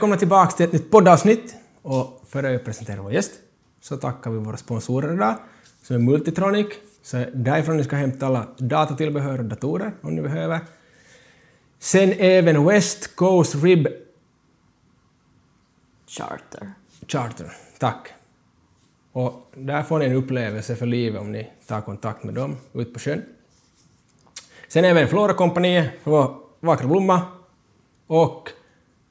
Välkomna tillbaka till ett nytt poddavsnitt. Och före jag presenterar vår gäst så tackar vi våra sponsorer idag, som är Multitronic. Så därifrån ni ska hämta alla datatillbehör och datorer om ni behöver. Sen även West Coast Rib Charter. Charter. Tack. Och där får ni en upplevelse för livet om ni tar kontakt med dem ute på sjön. Sen även Flora-kompaniet för vår vackra blomma. Och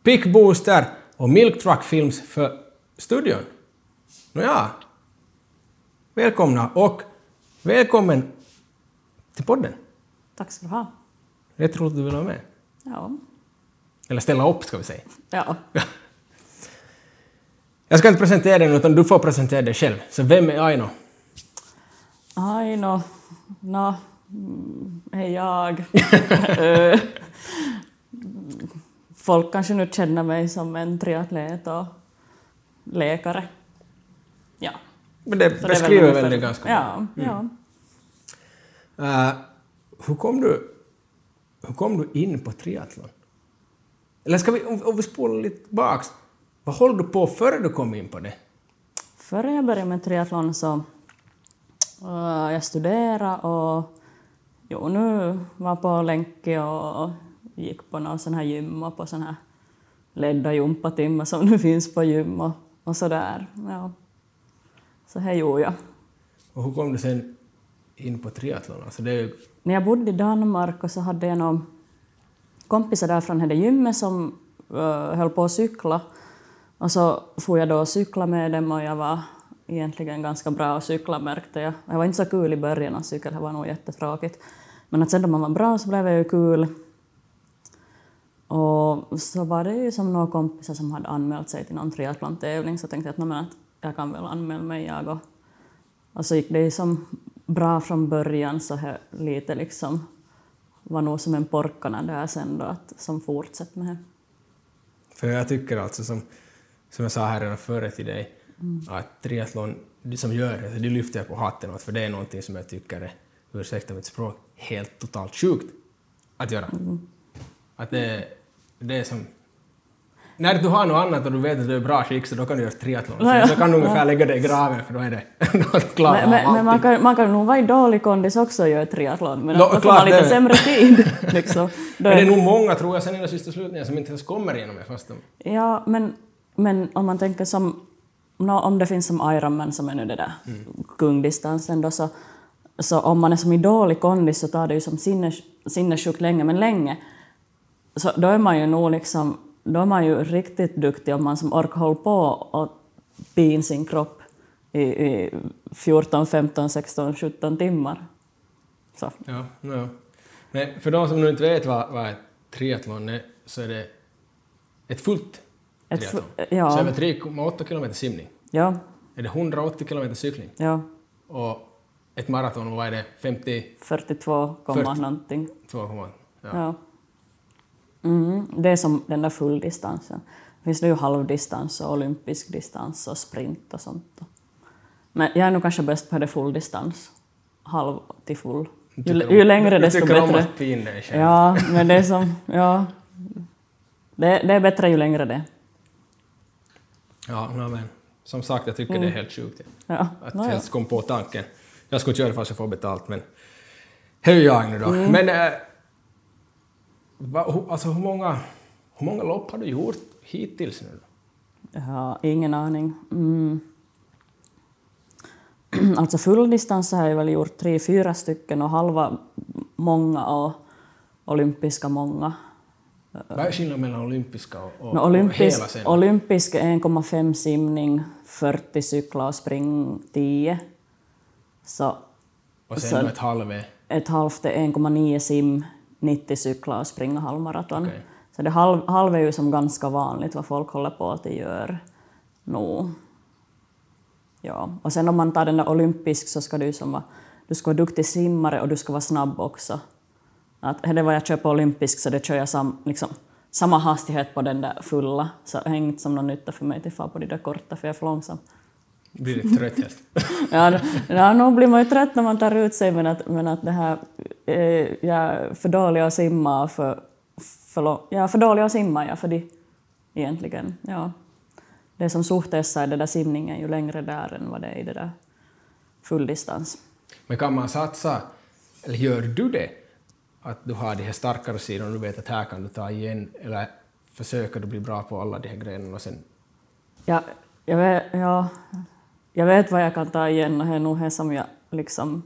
Pick Booster och Milk Truck Films för studion. Nåja. Välkomna och välkommen till podden. Tack ska du ha. Jätteroligt att du vill vara med. Ja. Eller ställa upp, ska vi säga. Ja. Jag ska inte presentera dig utan du får presentera dig själv. Så vem är Aino? Aino. Nå, mm, är jag. Folk kanske nu känner mig som en triatlet och läkare. Ja. Men det Så det är beskriver väl ungefär- det ganska bra. Ja, ja. Eh, hur, kom du, hur kom du in på triathlon? Eller ska vi, om, om vi spolar lite tillbaks, vad håller du på före du kom in på det? Före jag började med triathlon så uh, jag studerade och jo, nu var på Länki och gick på någon sån här gym och på sån här ledda gympatimmar som nu finns på gym och, och sådär. Ja. Så här gjorde jag. Och hur kom du sen in på triathlon? Alltså det är När jag bodde i Danmark och så hade jag några kompisar där från det gymmet som uh, höll på att cykla. Och så får jag då cykla med dem och jag var egentligen ganska bra att cykla märkte jag. Jag var inte så kul i början av cykel, det var nog jättetråkigt. Men att sen då man var bra så blev jag ju kul. Och så var det ju som några kompisar som hade anmält sig till någon triathlon-tävling så tänkte jag att, "Nå, men att jag kan väl anmäla mig jag och och så gick det ju som bra från början så här lite liksom var nog som en porkana där sen då att som fortsätter med det. för jag tycker alltså som, som jag sa här redan före till dig, att triathlon, de som gör det, det lyfter jag på hatten åt, för det är någonting som jag tycker är, ursäkta mitt språk, helt totalt sjukt att göra. Att det, det är som... När du har något annat och du vet att du är i bra skick så då kan du göra triathlon. Ja, ja. Så, kan du ungefär lägga dig i graven för då är det... då är du klar Men, men, men man, kan, man kan nog vara i dålig kondis också och göra triathlon, men att då får man lite det är- sämre tid. liksom. Men det är nog många, tror jag, sen i den sista slutningen som inte ens kommer igenom det fast de... ja, men, men om man tänker som, nå, om det finns som Ironman som är nu det där kungdistansen då så, så om man är som i dålig kondis så tar det ju som sinnes, sinnessjukt länge, men länge. Så då är man ju nog liksom, då är man ju riktigt duktig om man som orkar hålla på och pin sin kropp i, i 14, 15, 16, 17 timmar. Så. Ja, ja. Men för de som nu inte vet vad, vad ett triathlon är så är det ett fullt Ett triathlon. fu- ja. Så över 3,8 kilometer simning. Ja, Är det 180 kilometer cykling? ja, Och ett maraton, vad är det? 52, 42, komma 40. någonting. ja. Ja. Mm, det är som den där fulldistansen. Det finns ju halvdistans och olympisk distans och sprint och sånt. Men jag är nog kanske bäst på det fulldistans. Halv till full. Ju, ju längre du desto tycker om bättre. att pin dig själv. Ja, men det är som... Ja. Det, det är bättre ju längre det. Ja, men som sagt, jag tycker det är helt sjukt Ja. att Nåja. helst kom på tanken. Jag skulle köra fast jag får betalt, men det är jag nu då. Mm. Men äh, va, alltså, hur, många, hur många lopp har du gjort hittills nu? Jag har ingen aning. Mm. Alltså fulldistans har jag väl gjort tre, fyra stycken och halva många och olympiska många. Vad är skillnaden mellan olympiska och, och, No, och hela olympisk, olympisk är 1,5 simning, 40 cykla och spring 10. Så och sen så- ett halv är... ett halvt är 1,9 sim, 90 cykla och springa halvmaraton. Okej. Så det halv, halv är ju som ganska vanligt vad folk håller på att göra nu. Ja. Och sen om man tar den där olympisk så ska du som vara, du ska vara duktig simmare och du ska vara snabb också. Att, det var jag kör på olympisk så det kör jag sam, liksom, samma hastighet på den där fulla. Så det är inte som någon nytta för mig till fara på de där korta för jag är för långsam. Blir lite trött helst. Ja, det- ja, nog blir man ju trött när man tar ut sig, men att, men att det här, eh, jag är för dålig att simma för, för, jag är för dålig att simma, ja, för de egentligen. Ja. Det som suhteessa är det där simningen ju längre där än vad det är i det där fulldistans. Men kan man satsa, eller gör du det, att du har de här starkare sidorna och du vet att här kan du ta igen, eller försöker du bli bra på alla de här grejerna och sen... Ja, jag, vet, ja, jag vet vad jag kan ta igen och det är nog det som jag liksom...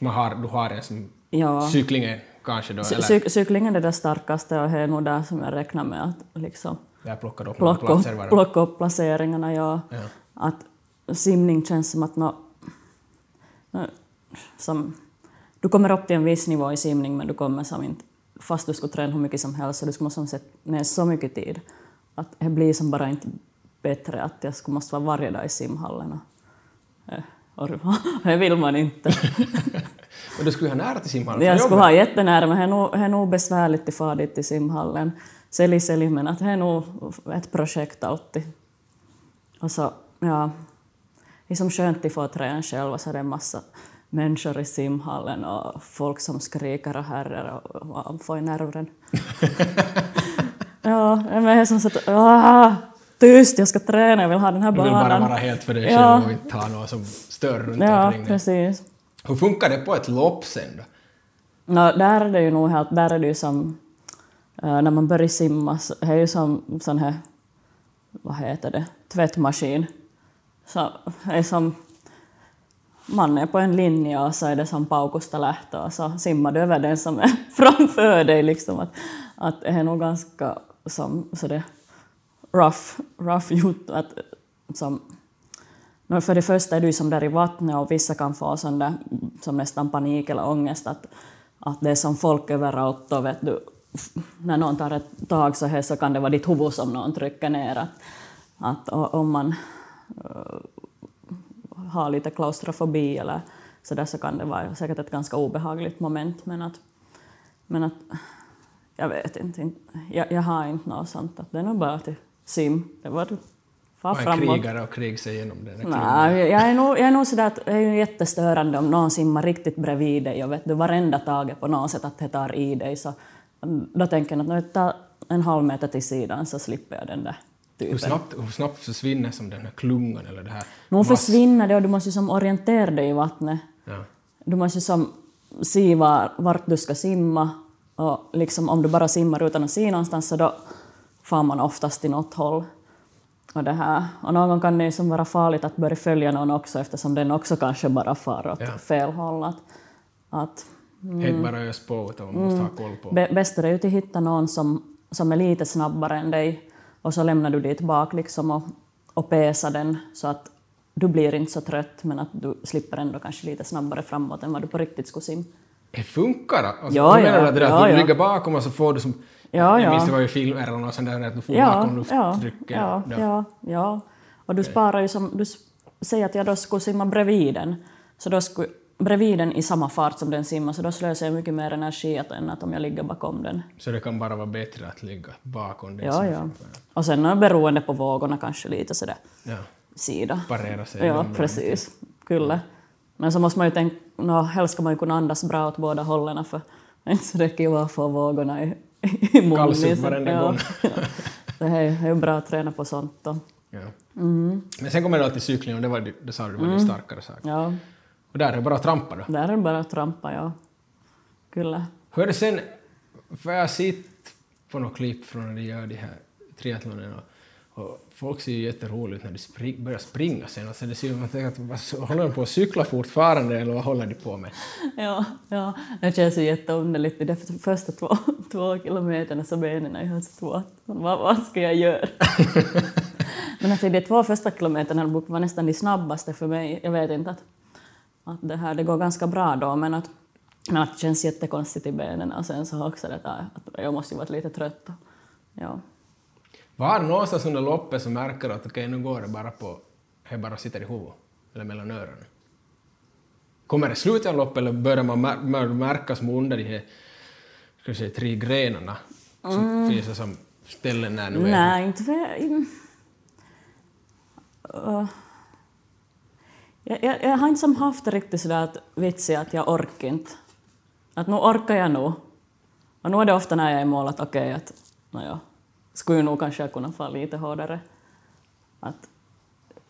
Man har, du har en som Ja, cyklingen kanske då, eller cy- cyklingen är det starkaste och det är nog där som jag räknar med att liksom där plockar upp plocka platser plocka upp placeringarna. Ja. Ja. Att simning känns som att nå, nå, som, du kommer upp till en viss nivå i simning men du kommer som inte, fast du skulle träna hur mycket som helst så du skulle måste sätta ner så mycket tid att det blir som bara inte bättre att jag skulle måste vara varje dag i simhallen. Och, eh, det vill man inte. Men du skulle ha nära till simhallen Jag skulle ha jättenära, men det är nog, besvärligt att fara dit till simhallen. Sälj, sälj, men att det är nog ett projekt alltid. Och så, ja, det är som skönt att få träna själv så är det en massa människor i simhallen och folk som skriker och härjar och man får i nerven. ja, men det är som så att, tyst, jag ska träna, jag vill ha den här Du vill bara banan. vara helt för dig Ja. själv och inte ha någon som stör runt Ja, omkring dig. precis. Hur funkar det på ett lopp sen då? No, där är det ju nog helt, där är det ju som, eh, när man börjar simma, så det är ju som sån här, vad heter det, tvättmaskin. Så är som, man är på en linje och så är det som paukusta lähtö och så simmar du över den som är framför dig liksom. Att, att det är nog ganska som, så det rough, rough gjort. Att, som, No, för det första är du som där i vattnet och vissa kan få sån där, som nästan panik eller ångest att, att det är som folk överallt och vet du, när någon tar ett tag så, här så kan det vara ditt huvud som någon trycker ner. Att, att om man uh, har lite klaustrofobi eller så där så kan det vara säkert ett ganska obehagligt moment men att, men att jag vet inte, inte- jag, jag har inte något sånt att det är nog bara till sim. Det var du far framåt. krigare och krig sig igenom kriget. Nej, jag är nog, jag är nog sådär att det är ju jättestörande om någon simmar riktigt bredvid dig och vet du varenda taget på något sätt att det tar i dig så då tänker jag att tar en halv meter till sidan så slipper jag den där Hur typen. snabbt, hur snabbt försvinner som den här klungan eller det här Nu mass- försvinner det och du måste ju som orientera dig i vattnet. Ja. Du måste ju som se var, vart du ska simma och liksom om du bara simmar utan att se någonstans så då far man oftast till något håll. Och, det här. och någon gång kan det ju som vara farligt att börja följa någon också eftersom den också kanske bara far åt Ja. fel håll. Att, att Helt bara ös på utan man måste ha koll på. Bä- Bäst är det ju att hitta någon som, som är lite snabbare än dig och så lämnar du dit bak liksom och, och pesar den så att du blir inte så trött men att du slipper ändå kanske lite snabbare framåt än vad du på riktigt skulle simma. Det funkar! Alltså, Ja, du menar ja, att det där ja, att du ja. ligger bakom och så får du som... Ja, jag minns ja. det var ju filmer något sånt där att du får Ja, bakom lufttrycket. ja, Ja. ja, ja. Och du sparar ju som... Du säger att jag då skulle simma bredvid den, så då skulle bredvid den i samma fart som den simmar, så då slösar jag mycket mer energi än att om jag ligger bakom den. Så det kan bara vara bättre att ligga bakom den Ja, ja. Och sen beroende på vågorna kanske lite sådär ja. sida. Parera sig Ja, precis. Kyllä. Men så måste man ju tänka, no, helst ska man ju kunna andas bra åt båda hållen för inte så det kiva att få vågorna i, i munnen. Varenda ja, gång. ja. Det är det är ju bra att träna på sånt då. Ja. Mm. Men sen kommer det till cyklingen och det var det, det sa du, det var din starkare sak. Ja, Och där är det bara att trampa då. där är det bara att trampa, ja. Kyllä. Hur är det sen, för jag har sett på något klipp från när de gör de här triathlonen och, folk ser ju jätteroliga ut när de spring, börjar springa sen. Alltså det ser ut man tänker att håller de på att cykla fortfarande eller vad håller de på med? Ja, ja, det känns ju jätteunderligt. De första två, två kilometerna så benen är helt så vad, vad ska jag göra? Men att de två första kilometerna var nästan de snabbaste för mig. Jag vet inte att, att det här det går ganska bra då, men att, men att det känns jättekonstigt i benen och sen så också det där att jag måste ju vara lite trött. Ja. Var någonstans under loppet så märker du att okej, nu går det bara på, det bara sitter i huvudet eller mellan öronen. Kommer det slutet av loppet eller börjar man mär- mär- märka som under de här ska vi säga, tre grenarna som finns det som ställen när nu är Nej, inte för... Uh, jag, jag, jag har inte som haft riktigt sådär att vitsig att jag orkar inte. Att nu orkar jag nog. Och nu är det ofta när jag är i mål att okej, att nåja, skulle jag nog kanske kunna få lite hårdare. Att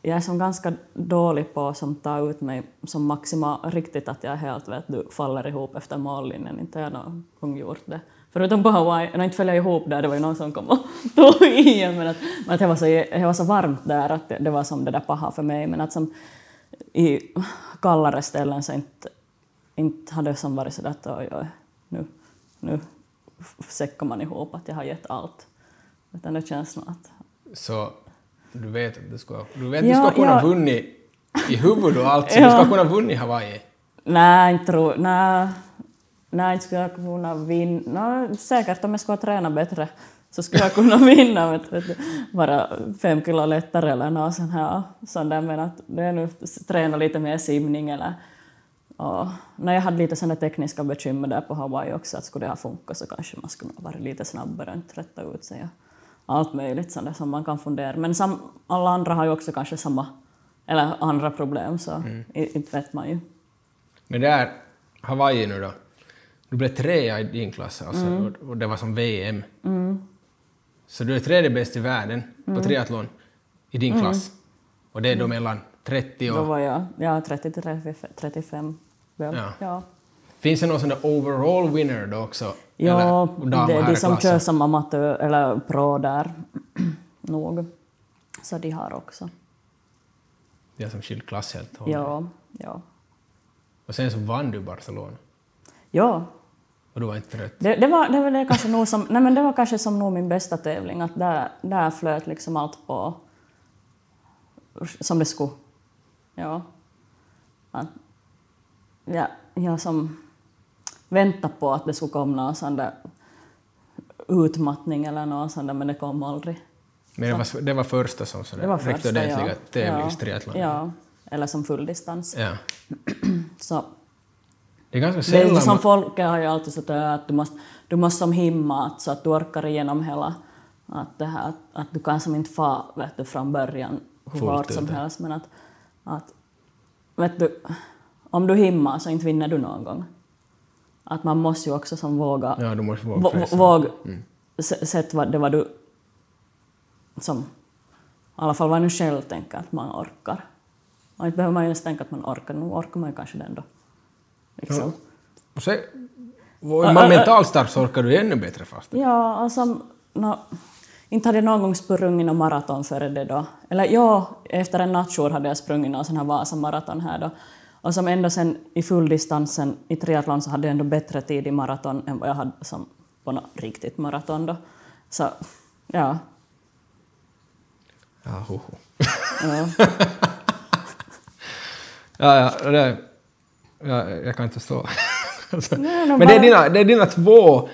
jag är som ganska dålig på att ta ut mig som maxima riktigt att jag helt vet du faller ihop efter mållinjen. Inte har jag någon gång gjort det. Förutom på Hawaii, när jag inte följde ihop där, det var ju någon som kom och tog i men att, men att det, var så, det var så varmt där att det, det var som det där paha för mig. Men att som i kallare ställen så inte, inte hade det som varit så att oj, oj, nu, nu säckar man ihop att jag har gett allt. Utan det känns nog att... Så du vet att du ska, du vet ja, du ska kunna ja. vunnit i huvudet och allt, så ja. du ska kunna vunnit Hawaii? Nej, inte tror Nej, nej inte skulle jag kunna vinna. No, säkert om jag skulle träna bättre så skulle jag kunna vinna bara fem kilo lättare eller något sånt här. Sånt där, men att det är nu träna lite mer simning eller och när jag hade lite sådana tekniska bekymmer där på Hawaii också, att skulle det ha funkat så kanske man skulle ha varit lite snabbare och inte rätta ut sig. Allt möjligt sånt som man kan fundera. Men sam, alla andra har ju också kanske samma, eller andra problem, så mm. inte vet man ju. Men det är Hawaii nu då, du blev trea i din klass alltså, mm. och det var som VM. Mm. Så du är tredje bäst i världen på mm. triathlon i din klass. Mm. Och det är då mellan 30 och... Då var jag ja, 30 till 35. Ja. ja. Finns det någon sån där overall winner då också? Ja, det är de som kör som amatör eller pro där. Nog. Så de har också. De har som skild klass helt och Ja, ja. Och sen så vann du Barcelona. Ja. Och du var inte trött? Det, det, var, det, var det, kanske nog som, nej men det var kanske som nog min bästa tävling, att där, där flöt liksom allt på som det skulle. Ja. Att, ja, jag som väntade på att det skulle komma någon sån där utmattning eller något sånt där, men det kom aldrig. Men det var, det var första som sådär, det var första, ordentliga ja. tävlingstriathlon? Ja, eller som fulldistans. Ja. Så det är ganska sällan... Det är som folk har ju alltid sagt att du måste, du måste som himma så att du orkar igenom hela att, det här, att du kan som inte få vet du, från början hur hårt som helst men att, att vet du, om du himmar så inte vinner du någon gång. Att man måste ju också som våga... Ja, du måste våga våg, mm. Sätt vad det var du som... I alla fall vad nu själv tänker att man orkar. Och inte behöver man ens tänka att man orkar, nu orkar man ju kanske det ändå. Liksom. Ja. Se, om man mentalt stark så orkar du ännu bättre fast. Ja, alltså... No, inte hade jag någon gång sprungit någon maraton före det då. Eller ja, efter en nattjour hade jag sprungit någon sån här Vasa-maraton här då. Och som ändå sen i fulldistansen i triathlon så hade jag ändå bättre tid i maraton än vad jag hade som på något riktigt maraton då. Så, ja. Ja, hoho. Ja. ja, ja, det, ja, jag kan inte förstå. alltså, Nej, men bara... det, är dina, det är dina två...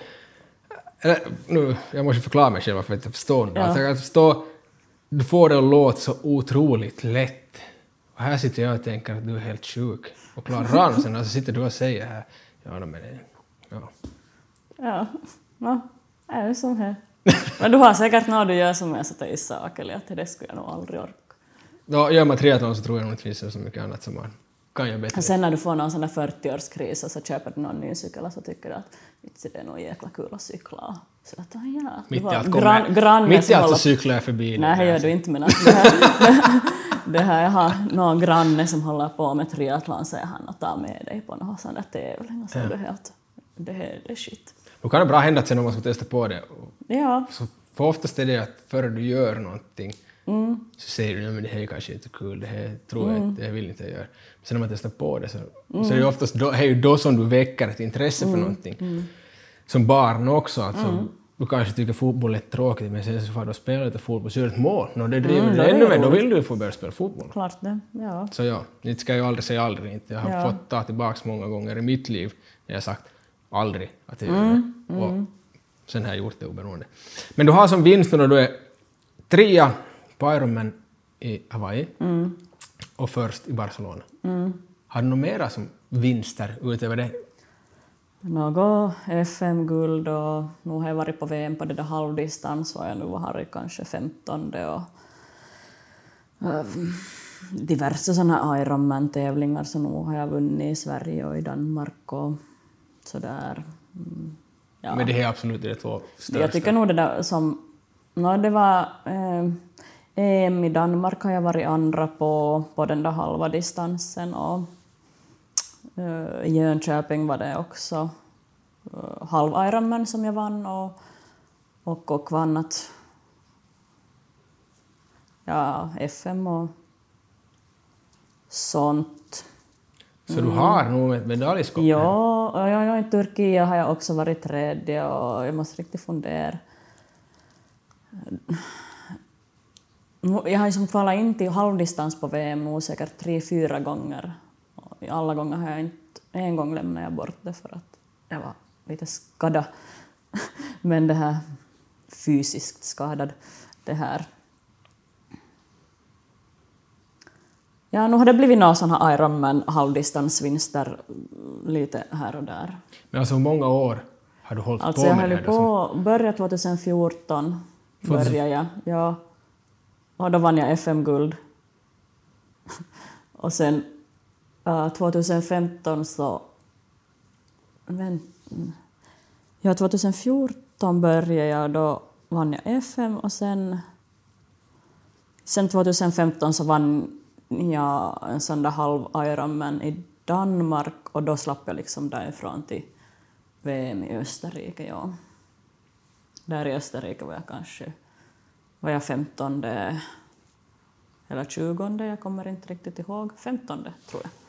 Eller, nu, jag måste förklara mig själv varför jag inte förstår Ja. Alltså, jag kan förstå... Du får det att låta så otroligt lätt. Och här sitter jag och tänker att du är helt sjuk och klarar av och så sitter du och säger här... Ja, men. Ja. Ja, no, är det som här. Men du har säkert något du gör som är så till sak, eller att det skulle jag nog aldrig orka. Ja, gör man triathlon så tror jag nog inte finns så mycket annat som man kan göra bättre. Och sen när du får någon sån där 40-årskris och så köper du någon ny cykel och så tycker du att det är nog jäkla kul att cykla. Så att, ja, mitt i allt gran, mitt i allt så cyklar jag förbi. Nej, det gör du inte, men att det här, det, här, jag har någon granne som håller på med triathlon så han att ta med dig på någon sån där tävling och så ja. det helt, det, är, det är shit. Då kan det bra hända att sen om man ska testa på det, ja. så för oftast är det att före du gör någonting mm. så säger du att det här är kanske inte kul, det här tror jag mm. inte, det här vill inte jag göra. Sen när man testar på det så, mm. så är det oftast då, är ju då som du väcker ett intresse för mm. någonting. Mm. Som barn också, alltså, mm. Du kanske tycker fotboll är tråkigt men sen så får du spela lite fotboll så gör du ett mål, no, det driver mm, dig ännu mer, då vill du få börja spela fotboll. Klart det, ja. Så ja, inte ska jag aldrig säga aldrig inte. Jag har ja. fått ta tillbaka många gånger i mitt liv när jag sagt aldrig att jag gör det. Mm. Och sen har jag gjort det oberoende. Men du har som vinst när du är trea på Ironman i Hawaii mm. och först i Barcelona. Mm. Har du några mera som vinster utöver det? Något FM-guld och nu har jag varit på VM på det där halvdistans och jag nu har kanske 15 och äh, diverse sådana Ironman-tävlingar så nu har jag vunnit i Sverige och i Danmark och sådär. Mm, ja. Men det är absolut de två största? Jag tycker nog det där som No, det var eh, EM i Danmark har jag varit andra på, på den där halva distansen och i Jönköping var det också eh, halv Ironman som jag vann och, och, och vann att ja, FM och sånt. Så du har nog ett medaljskåp? Ja, ja, ja, i Turkiet har jag också varit tredje och jag måste riktigt fundera. Jag har liksom kvalat in till halvdistans på VM nog säkert tre, fyra gånger. Alla gånger har jag inte... En gång lämnade jag bort det för att jag var lite skadad. Men det här fysiskt skadad. Det här Ja, nu har det blivit några sådana Ironman halvdistansvinster lite här och där. Men alltså hur många år har du hållit Alltså på jag med höll det ju här? då? på, började 2014, började jag. Ja. Och då vann jag FM-guld. och sen Eh, uh, 2015 så... Men, ja, 2014 började jag då vann jag FM och sen... Sen 2015 så vann jag en sån där halv Ironman i Danmark och då slapp jag liksom därifrån till VM i Österrike. Ja. Där i Österrike var jag kanske var jag 15 eller 20, jag kommer inte riktigt ihåg. 15 tror jag.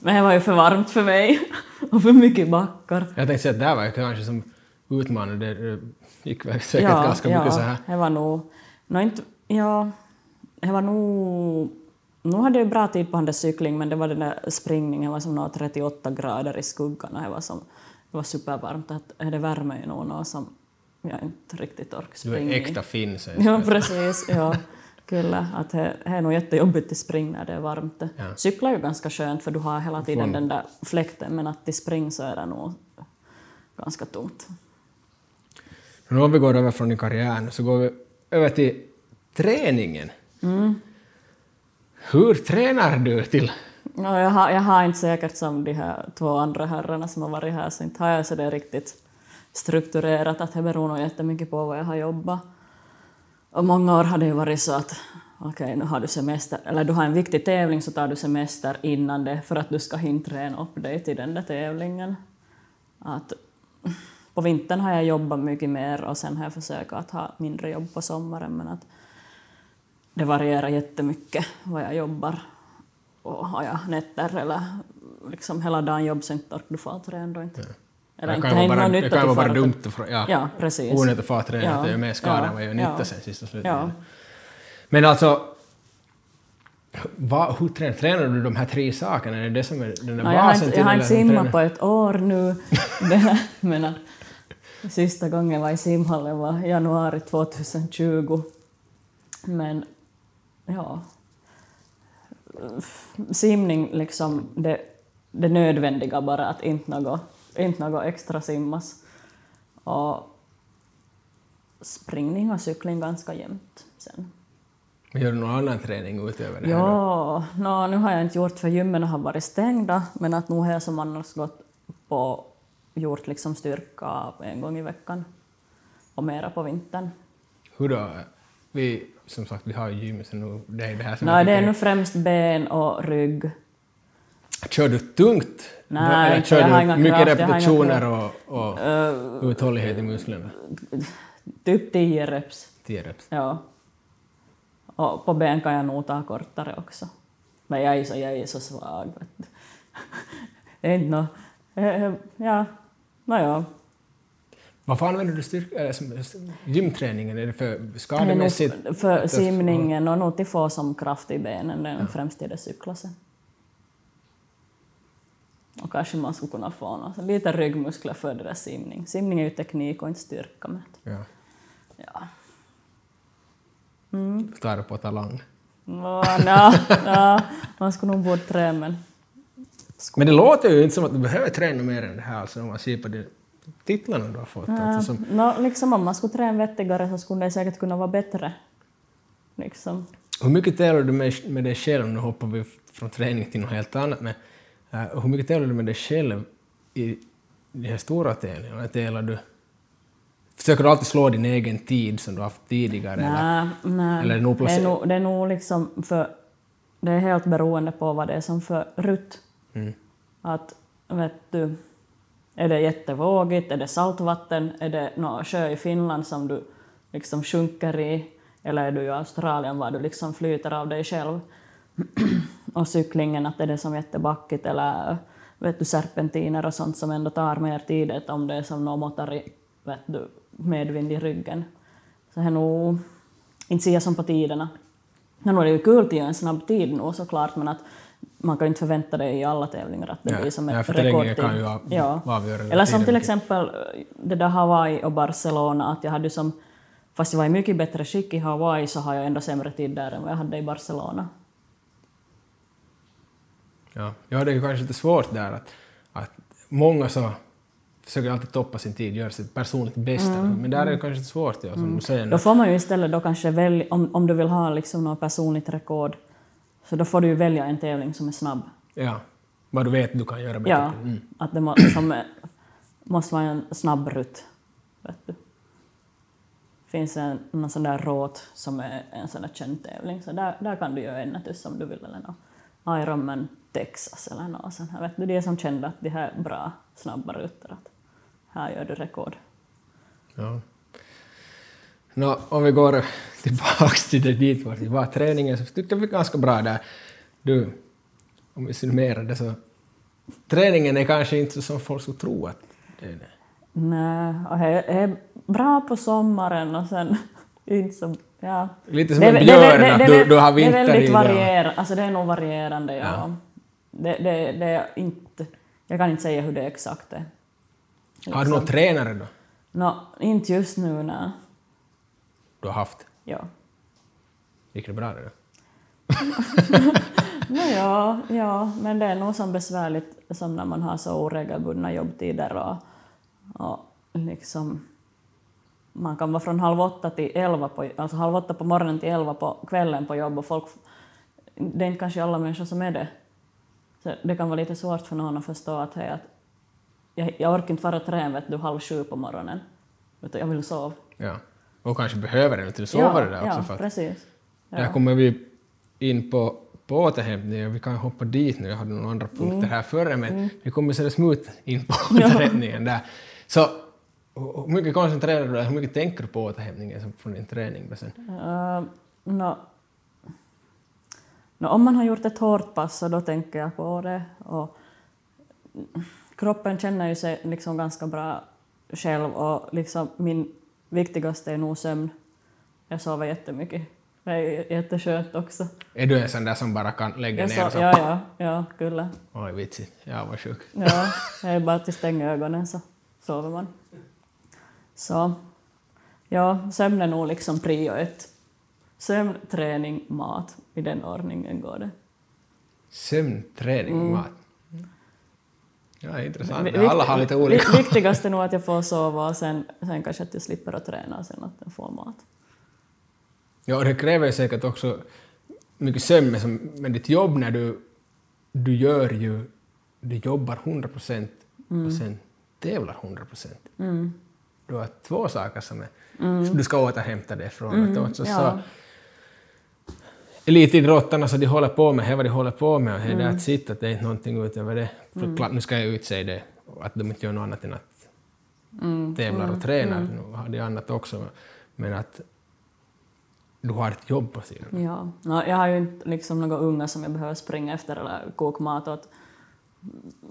Men det var ju för varmt för mig och för mycket backar. Jag tänkte säga att där var jag kanske som utmanande. Det gick väl säkert ganska mycket så här. det var nog... No, inte, ja, det var nog... Nu hade jag bra tid på där cykling, men det var den där springningen, det var som några 38 grader i skuggan och det var, som, det var supervarmt. Att det värmer ju nog något som jag inte riktigt orkar Du springa är i. äkta finn sägs Ja, det. precis. Ja. Kyllä, att det, är nog jättejobbigt att springa när det är varmt. Ja. Cykla är ju ganska skönt för du har hela tiden Från- den där fläkten, men att till spring så är det nog ganska tungt. Men om vi går över från din karriär nu så går vi över till träningen. Mm. Hur tränar du till... Ja, jag, har, jag har inte säkert som de här två andra herrarna som har varit här, så inte har jag så det riktigt strukturerat, att det beror nog jättemycket på vad jag har jobbat. Och många år har det ju varit så att okej, nu har du semester, eller du har en viktig tävling så tar du semester innan det för att du ska hinna träna upp dig till den där tävlingen. Att på vintern har jag jobbat mycket mer och sen har jag försökt att ha mindre jobb på sommaren men att det varierar jättemycket vad jag jobbar. Och har jag nätter eller liksom hela dagen jobb så inte orkar du få träna då inte. Eller Det kan ju vara bara, det kan vara bara dumt att fra- ja, Ja, precis. onödigt att träna, Ja, är mer skada ja, än vad jag nytta ja. sen sist och. Ja. Men alltså, vad, hur tränar, tränar du de här tre sakerna? Är det det som är den där No, jag har basen inte, jag har inte simmat på ett år nu, men att sista gången var i simhallen var januari 2020. Men ja, simning liksom det, det nödvändiga bara, att inte något, inte något extra simmas. Och springning och cykling ganska jämt sen. Gör du någon annan träning utöver det här? Ja, no, nu har jag inte gjort för gymmen har varit stängda, men att nu har jag som annars gått på, gjort liksom styrka en gång i veckan och mera på vintern. Hur då? Vi, som sagt, vi har ju gym, så nu, det är det här som Nej, det är nu främst ben och rygg. Kör du tungt? Nej, Eller kör jag du mycket kraft, jag repetitioner och, och Uh, uthållighet i musklerna? typ 10 reps. 10 reps. Ja. Och på ben kan jag nog ta kortare också. Men jag är så, jag är så svag. Inte nå... eh, Ja, nåja. Varför använder du styrka, gymträningen? Är det för skademässigt? för simningen och nog till få som kraft i benen, främst till det cykla sen. Och kanske man skulle kunna få något, lite ryggmuskler för det där simning. Simning är ju teknik och inte styrka. Men, Ja. ja. Tar på talang. Nja, ja, man skulle nog borde träna men... Men det låter ju inte som att du behöver träna mer än det här, alltså om man ser på de titlarna du har fått. Alltså, som, Nå, liksom om man skulle träna vettigare så skulle det säkert kunna vara bättre. Liksom. hur mycket tävlar du med, med dig själv? Nu hoppar vi från träning till något helt annat, men eh, hur mycket tävlar du med dig själv i de här stora tävlingarna? Tävlar du, Försöker du alltid slå din egen tid som du haft tidigare? Eller? Nej, nej. eller är det det, är nog, det är nog liksom för... Det är helt beroende på vad det är som för rutt. Mm. Att, vet du, är det jättevågigt, är det saltvatten, är det någon sjö i Finland som du liksom sjunker i, eller är du i Australien var du liksom flyter av dig själv. och cyklingen, att är det som jättebackigt eller vet du, serpentiner och sånt som ändå tar mer tid om det är som någon måttar i vet du, medvind i ryggen. Så det är nog inte säga som på tiderna. Men nu är det ju kul göra en snabb tid nu såklart, men att man kan inte förvänta det i alla tävlingar att det Ja, blir som ett rekordtid. kan ju av- ja. avgöra Eller som till exempel eh, det där Hawaii och Barcelona, att jag hade som, fast jag var i mycket bättre skick i Hawaii så har jag ändå sämre tid där än vad jag hade i Barcelona. Ja, ja, det är ju kanske lite svårt där att, att många så försöker alltid toppa sin tid, göra sitt personligt bästa, men där är det kanske lite svårt, ja, som du säger. Mm. Då får man ju istället då kanske välja, om, om du vill ha liksom något personligt rekord, så då får du ju välja en tävling som är snabb. Ja, vad du vet du kan göra bättre. Ja, Mm. att det må, som måste vara en snabb rutt. Vet du. finns en någon sån där råt som är en sån där känd tävling, så där, där kan du göra en natus om du vill, eller något. Ironman Texas eller något sånt här. Vet du, det är som kända att de här är bra, snabba rutter, att här gör du rekord. Ja. Nå, om vi går tillbaks till det dit vart vi var, träningen, så tyckte jag vi ganska bra där. Du, om vi summerar det så, träningen är kanske inte så som folk skulle tro att det är det. Nej, och det är bra på sommaren och sen inte så... Ja. Lite som Det är en det är björn, att det är du, du har Det är vinter väldigt det. varierande, alltså det är nog varierande, ja. Ja. Det, det, det är inte... Jag kan inte säga hur det exakt är. Har du någon tränare då? Nå, inte just nu, nej. Du har haft? Ja. Gick det bra det då? No, ja, ja, men det är nog som besvärligt som när man har så oregelbundna jobbtider och, och liksom man kan vara från halv åtta till elva på, alltså halv åtta på morgonen till elva på kvällen på jobb och folk, det är inte kanske alla människor som är det. Så det kan vara lite svårt för någon att förstå att, hej, att jag, jag orkar inte vara trän vet du, halv sju på morgonen, utan jag vill sova. Ja. Och kanske behöver det till att sova det där också. ja, för att precis. Där kommer vi in på, på återhämtningen, vi kan hoppa dit nu, jag hade några andra punkter Mm. här före, men vi kommer så smooth in på återhämtningen där. Så hur mycket koncentrerar du dig, hur mycket tänker du på återhämtningen från din träning? sen? Uh, nå- nå, om man har gjort ett hårt pass så då tänker jag på det. Och kroppen känner ju sig liksom ganska bra själv och liksom min viktigaste är nog sömn. Jag sover jättemycket. Det är jätteskönt också. Är du en sån där som bara kan lägga Jag ner så? ja, ja, ja, kyllä. Oj, vitsigt. Jag var sjuk. Ja, det är bara att stänga ögonen så sover man. Så, ja, sömn är nog liksom prio ett. Sömn, träning, mat. I den ordningen går det. Sömn, träning, Mm. mat. Ja, intressant. Vi- Alla har vikt- lite olika. vi- Viktigast är nog att jag får sova och sen, sen kanske att jag slipper att träna och sen att jag får mat. Ja, och det kräver säkert också mycket sömn som, med ditt jobb när du, du gör ju, du jobbar 100 procent och sen tävlar 100 procent. Mm. Du har två saker som, är, som du ska återhämta dig från. Mm, ja. så, elitidrottarna, så de håller på med det vad de håller på med och det är Mm. it, att det är inte någonting utöver det. För klart, nu ska jag utsäga det, att de inte gör något annat än att Mm, tävlar och tränar. Nu har de annat också, men att du har ett jobb på sidan. Ja. Nå, jag har ju inte liksom några unga som jag behöver springa efter eller koka mat åt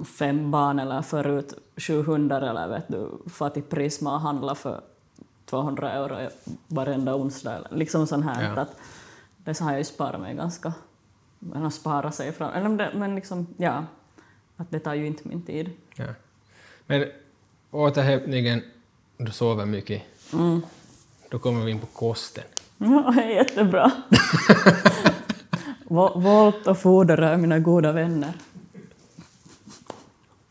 fem barn eller förut sju hundar eller vet du, få till Prisma och handla för 200 euro varenda onsdag. Liksom sånt här. Ja. Att det har jag ju sparat mig ganska. Men att spara sig från... Eller men liksom, ja. Att det tar ju inte min tid. Ja. Men återhämtningen, du sover mycket, Mm. då kommer vi in på kosten. Ja, jättebra. Vo- Volt och foder är mina goda vänner.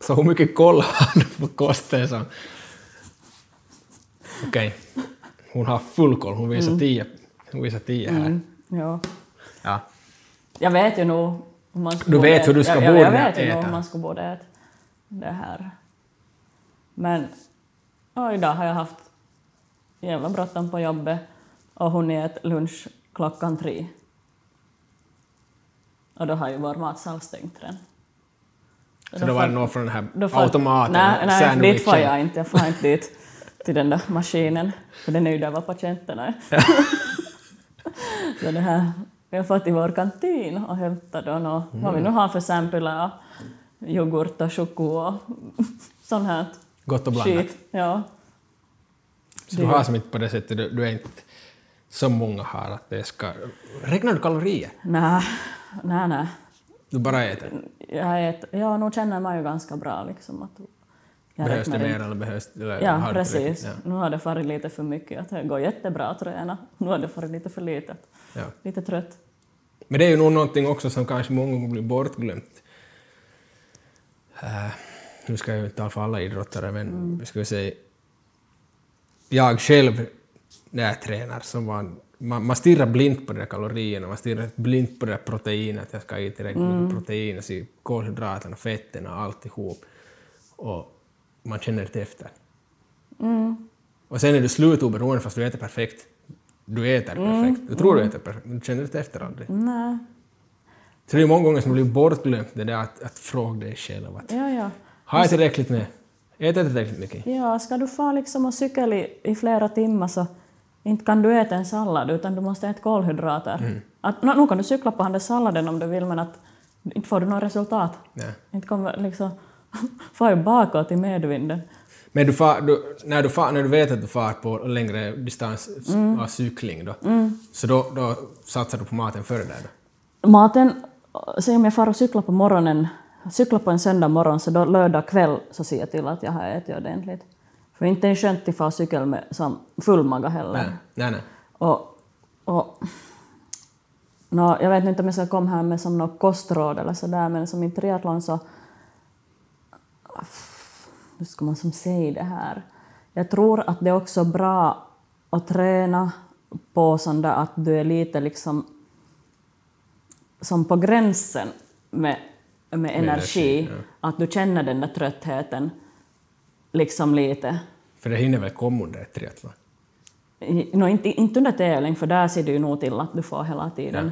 Så hur mycket koll har du på kosten. Okej, hon har full koll, hon visar tio, hon visar tio här. Mm, ja. Ja. Jag vet ju nog hur man ska Du vet hur du ska jag, jag, borde jag vet ju nog äta. hur man ska borde äta det här. Men ja, idag har jag haft jävla bråttom på jobbet och hon äter lunch klockan tre. Och då har ju vår matsal stängt redan. Så då var det någon från den här automaten, Nej, nej sandwichen. dit får jag inte. Jag får inte dit till den där maskinen. För den är ju där var patienterna är. Så det här, vi har fått i vår kantin och hämtat då nå, vad vi nu har för samplar, yoghurt och choklad och sånt här Gott och blandat. skit. Ja. Så du har som inte på det sättet, du, du är inte som många har att det ska... Räknar du kalorier? Nej, nej, nej. Du bara äter? Jag äter, ja, nu känner man ju ganska bra liksom att behövs det mer eller behövs eller Ja, precis. Ja. Nu har det farit lite för mycket. Att det går jättebra att träna. Nu har det farit lite för lite. Ja. Lite trött. Men det är ju nog någonting också som kanske många gånger blir bortglömt. Uh, nu ska jag ju inte tala för alla idrottare, men Mm. ska vi säga... Jag själv, när jag tränar, så man, man, man stirrar blint på de där kalorierna, man stirrar blint på det där proteinet, att jag ska äta tillräckligt Mm. mycket protein, alltså kolhydraterna, fetterna, alltihop. Och man känner inte efter. Mm. Och sen är du slutoberoende fast du äter perfekt. Du äter Mm. perfekt. Du tror du äter perfekt, men du känner inte efter aldrig. Nej. Så det är många gånger som blir bortglömt det där att, att fråga dig själv att Ja, ja. har jag tillräckligt med? Äter jag tillräckligt mycket? Ja, ska du få liksom och cykla i, i flera timmar så inte kan du äta en sallad utan du måste äta kolhydrater. Mm. Att, no, nu kan du cykla på den där salladen om du vill men att inte får du något resultat. Nej. Inte kommer liksom får ju bakåt i medvinden. Men du far, du, när, du far, när du vet att du far på längre distans Mm. av cykling då, så då, då satsar du på maten före där då? Maten, säg om jag far och cyklar på morgonen, cyklar på en söndag morgon så då lördag kväll så ser jag till att jag har ätit ordentligt. För inte är det skönt att cykel med som full mage heller. Nej, nej. nej. Och, och, nå, jag vet inte om jag ska komma här med som något kostråd eller sådär, men som i triathlon så... Hur ska man som säga det här? Jag tror att det är också bra att träna på sån där att du är lite liksom som på gränsen med, med energi, energi, att du känner den där tröttheten liksom lite. För det hinner väl komma under ett triathlon? No, inte, inte under tävling, för där ser du ju nog till att du får hela tiden. Ja.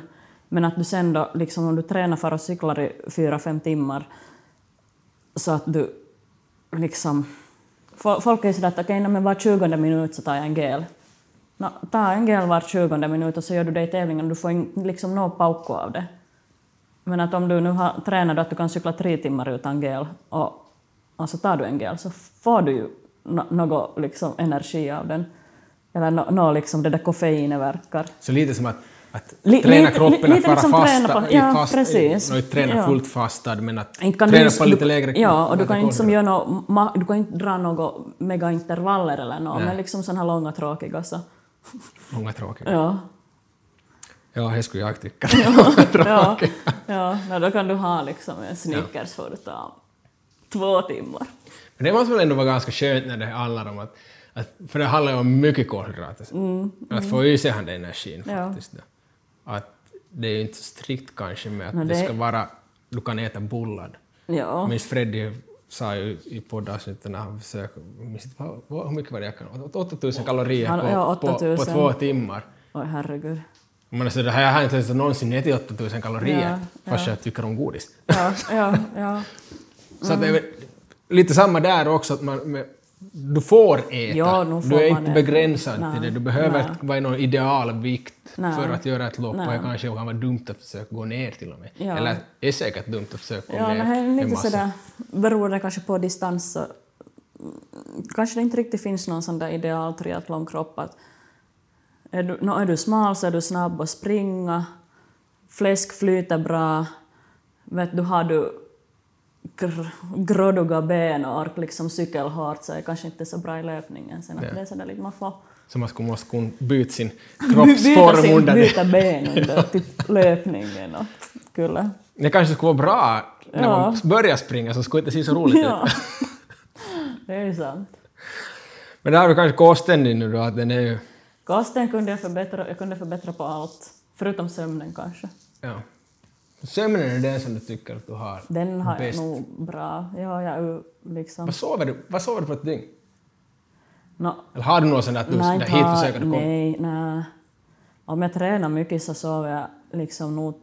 Men att du sen då, liksom om du tränar för och cyklar i fyra, fem timmar, så att du liksom... fo- Folk är sådär att okej, okay, men var tjugonde minut så tar jag en gel. No, ta en gel var tjugonde minut och så gör du det i tävlingen, du får in, liksom nå paukko av det. Men att om du nu har tränat att du kan cykla tre timmar utan gel och, och så tar du en gel så får du ju no, något liksom energi av den. Eller nå no, liksom det där koffeinet verkar. Så lite som att, att Li- träna kroppen li- att lite vara liksom fasta, träna på- ja, fast, precis. träna Ja. fullt fastad, men att träna du, på lite lägre Ja, och du kan inte som något, ma- du kan inte dra några megaintervaller eller något, Nej. men liksom sådana här långa tråkiga så. Många tråkiga. Ja, Ja, det skulle jag tycka. ja, ja no, då kan du ha liksom en Snickers får du ta två timmar. Men det måste väl ändå vara ganska skönt när det handlar om att, att för det handlar ju om mycket kolhydrater. Att få i sig den energin Mm, Ja. faktiskt. Då. Att det är ju inte så strikt kanske med att No, det det- ska vara, du kan äta bullad. Ja. Minns Freddy sa ju i poddavsnittet när han försökte, hur mycket var det jag kan, 8000 kalorier på, ja, på, på 8000. två timmar. Oj herregud. Men alltså, det här, jag har inte ens någonsin ätit 8000 kalorier Ja, fast jag tycker om godis. Ja, ja, ja. Så att det är väl lite samma där också, att man, med, du får äta. Ja, får du är inte äta. begränsad Nej, till det. Du behöver nej. vara i någon idealvikt Nej. för att göra ett lopp Nej. och det kanske kan vara dumt att försöka gå ner till och med. Ja. Eller är säkert dumt att försöka gå Ja, ner men är en lite massa. sådär, beror det kanske på distans så mm, kanske det inte riktigt finns någon sån där ideal triathlonkropp att är du, no, är du smal så är du snabb att springa, fläsk flyter bra, vet du, har du gr groddiga ben och ork liksom cykelhårt så är kanske inte så bra i löpningen sen. Att Ja. det är sådär lite, man får Så man skulle måste kunna byta sin byta, kroppsform sin, under byta ben under till löpningen och kulla. Det kanske skulle vara bra när Ja. man börjar springa så skulle det inte se så roligt Ja, ut. det är sant. Men där har du kanske kosten din nu då, att den är ju... Kosten kunde jag förbättra, jag kunde förbättra på allt, förutom sömnen kanske. Ja. Sömnen är den som du tycker att du har Den har jag bäst. nog bra. Ja, jag liksom... Vad sover du, vad sover du på ett dygn? Nå, Eller har du någon sån där att du nej, där hit försöker du komma? Nej, nej. Om jag tränar mycket så sover jag liksom nog...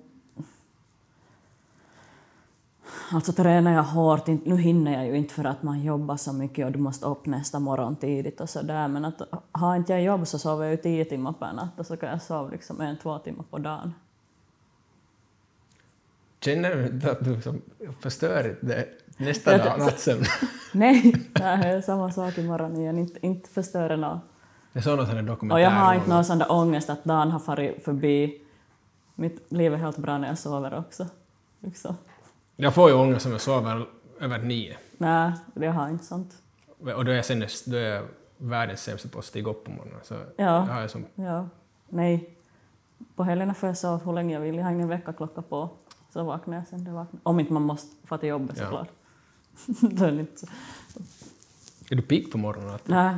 Alltså tränar jag hårt, nu hinner jag ju inte för att man jobbar så mycket och du måste upp nästa morgon tidigt och så där. men att har inte jag jobb så sover jag ju tio timmar per natt och så kan jag sova liksom en, två timmar på dagen. Känner du inte att du som förstör det nästa Jag- dag, nattsömn? Nej, det är samma sak imorgon igen, inte, inte förstöra något. Jag såg någon sån dokumentär. Och jag har inte någon sån där ångest att dagen har farit förbi. Mitt liv är helt bra när jag sover också. Liksom. Jag får ju ångest om jag sover över nio. Nej, jag har inte sånt. Och då är jag, sen, då är jag världens sämsta på att stiga upp på morgonen. Så Ja. jag har ju som, Ja, nej. På helgerna får jag sova hur länge jag vill. Jag har ingen väckarklocka på. Så vaknar jag sen vaknar. Om inte man måste få till jobbet Ja. såklart. Då är så. är du pigg på morgonen? Nej,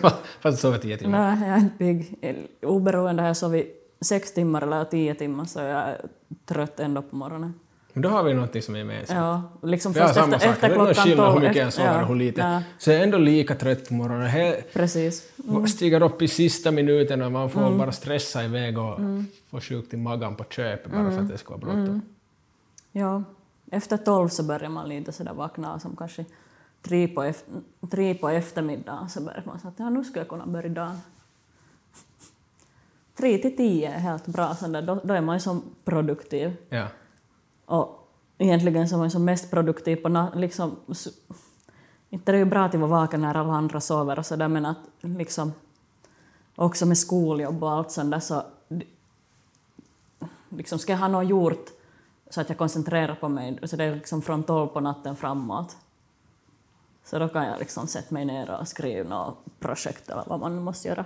Fast du sover tio timmar? nej, jag är inte pigg. Oberoende har jag sovit sex timmar eller tio timmar så jag är trött ändå på morgonen. Men då har vi någonting som är gemensamt. Ja, liksom först samma efter, sak. efter Det är någon klockan skillnad hur tolv. mycket jag efter- sover ja, och hur lite. Ja, Så jag är ändå lika trött på morgonen. He, precis. Stiger upp i sista minuten och man får Mm. bara stressa iväg och få sjukt i magen på köpet bara Mm. för att det ska vara bråttom. Ja, efter tolv så börjar man lite sådär vakna som kanske tre på, eft- tre på eftermiddagen så börjar man säga att ja, nu ska jag kunna börja dagen. Tre till tio är helt bra, så där, då, då är man ju som produktiv. Ja. Och egentligen så är man ju som mest produktiv på natten. Liksom, inte är det ju bra att vara vaken när alla andra sover och sådär men att liksom också med skoljobb och allt sånt där så liksom ska jag ha något gjort så att jag koncentrerar på mig, så det är liksom från tolv på natten framåt. Så då kan jag liksom sätta mig ner och skriva något projekt eller vad man nu måste göra.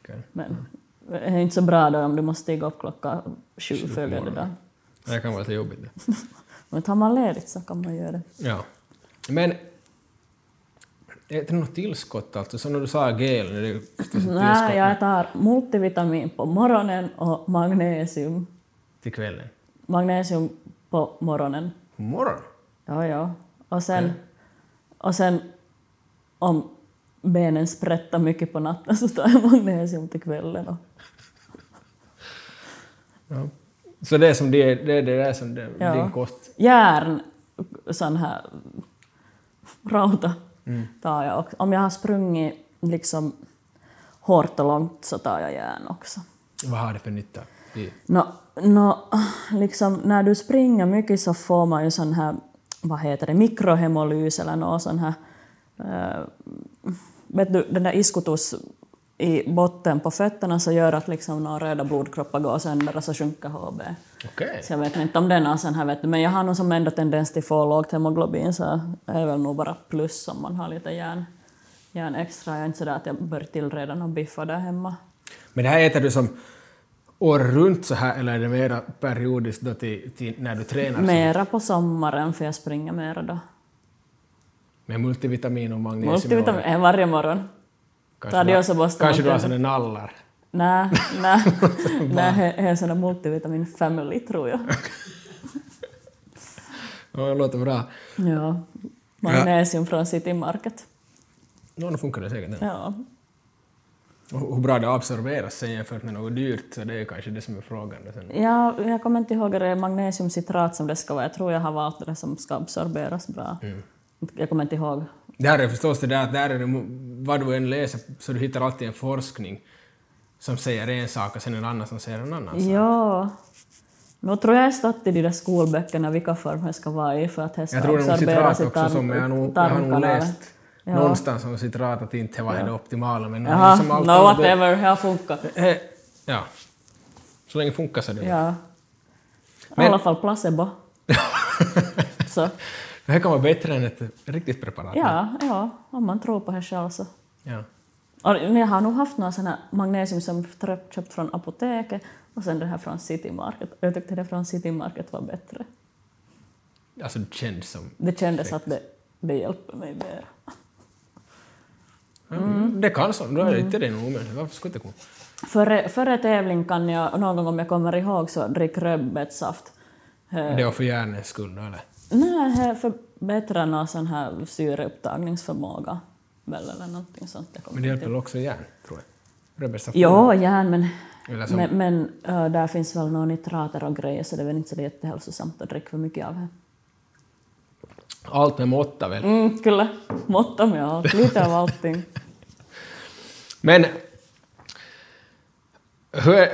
okej. Men det är inte så bra då om du måste stiga upp klockan sju följande dag. Det kan vara lite jobbigt. Men tar man ledigt så kan man göra det. Ja. Men är det något tillskott alltså? Som när du sa gel, är det Nej, jag tar multivitamin på morgonen och magnesium. till kvällen? Magnesium på morgonen. På morgonen? Ja, ja. Och sen, och sen om benen sprättar mycket på natten så tar jag magnesium till kvällen. Och, Ja. Så det är som det, det, är det där som det, Ja. din kost? järn, sån här rauta Mm. tar jag också. Om jag har sprungit liksom hårt och långt så tar jag järn också. Vad har det för nytta? i- Nå, nå, liksom, när du springer mycket så får man ju sån här, vad heter det, mikrohemolys eller något sån här, eh, vet du, den där iskutus i botten på fötterna så gör att liksom några röda blodkroppar går sönder och så sjunker HB. Okej. Så jag vet inte om det är sån här, vet du, men jag har nog som ändå tendens till få lågt hemoglobin så det är väl nog bara plus om man har lite järn, järn extra. Jag är inte sådär att jag bör tillreda någon biffar där hemma. Men det här äter du som året runt så här eller är det mera periodiskt då till, till när du tränar? Mera på sommaren för jag springer mera då. Med multivitamin och magnesium? Multivitamin eh, varje morgon. Kanske, har- så måste kanske du har såna nallar? Nej, nej, nej, en sån där multivitamin family tror jag. Ja, det låter bra. Ja, magnesium från City Market. Ja, då funkar det säkert. Ja. Och hur bra det absorberas sen jämfört med något dyrt, så det är kanske det som är frågan. Sen. Ja, jag kommer inte ihåg, det är magnesiumcitrat som det ska vara. Jag tror jag har valt det som ska absorberas bra. Jag kommer inte ihåg. Där är förstås det där att där är det, vad du än läser så du hittar alltid en forskning som säger en sak och sen en annan som säger en annan sak. Ja. Nu tror jag jag stått i de där skolböckerna vilka form det ska vara i för att det ska Jag tror det är citrat också som jag nog, jag har nog läst Ja. någonstans om citrat att inte var det optimala men Jaha, som allt no det- whatever, det har funkat. Eh, Ja. Så länge funkar så det. Ja. I alla fall placebo. Så. Det här kan vara bättre än ett riktigt preparat. Ja, ja, om man tror på det själv så. ja. Och jag har nog haft någon sån här magnesium som jag köpt från apoteket och sen det här från City Market. Jag tyckte det från City Market var bättre. Alltså det känns som... Det kändes att det, det hjälpte mig mer. Mm. Det kan så. Då är det inte det nog omöjligt. Varför skulle det komma? Före, före tävling kan jag, någon gång om jag kommer ihåg, så drick rödbetssaft. Det var för hjärnens skull då, eller? Nej, det förbättrar någon sån här syreupptagningsförmåga. väl eller någonting sånt. Jag Men det hjälper väl också järn, tror jag? Rödbetssaft. Ja, järn, men, som- men, men äh, där finns väl några nitrater och grejer så det är väl inte så jättehälsosamt att dricka för mycket av det. Allt med måtta väl. Mm, kyllä. Måtta med allt, lite av allting. Men... Hur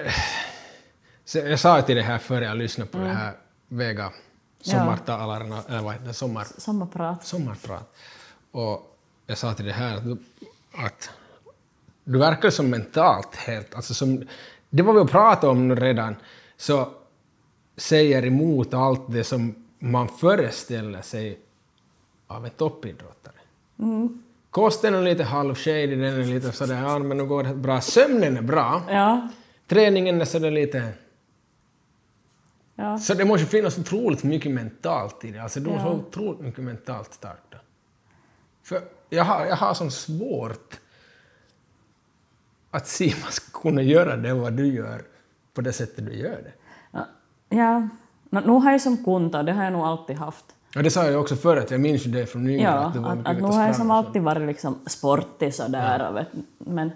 jag sa till det här före jag lyssnade på det här Vega sommartalarna, eller vad heter det, sommar, Samma prat. sommarprat. Och jag sa till det här att du, att du verkar som mentalt helt, alltså som, det var vi att prata om redan, så säger emot allt det som man föreställer sig av en toppidrottare. Kosten är lite halvshady, den är lite sådär, ja men nu går det bra. Sömnen är bra, Ja, träningen är sådär lite... ja. Så det måste finnas otroligt mycket mentalt i det. Alltså du är så Ja. otroligt mycket mentalt stark då. För jag har, jag har så svårt att Sima ska kunna göra det vad du gör på det sättet du gör det. Ja, ja. No, nu har jag som kunta, det har jag nog alltid haft. Och det sa jag också förut, jag minns ju det från yngre. Ja, att att, att nu har jag som så. alltid varit liksom sportig sådär. och vet, men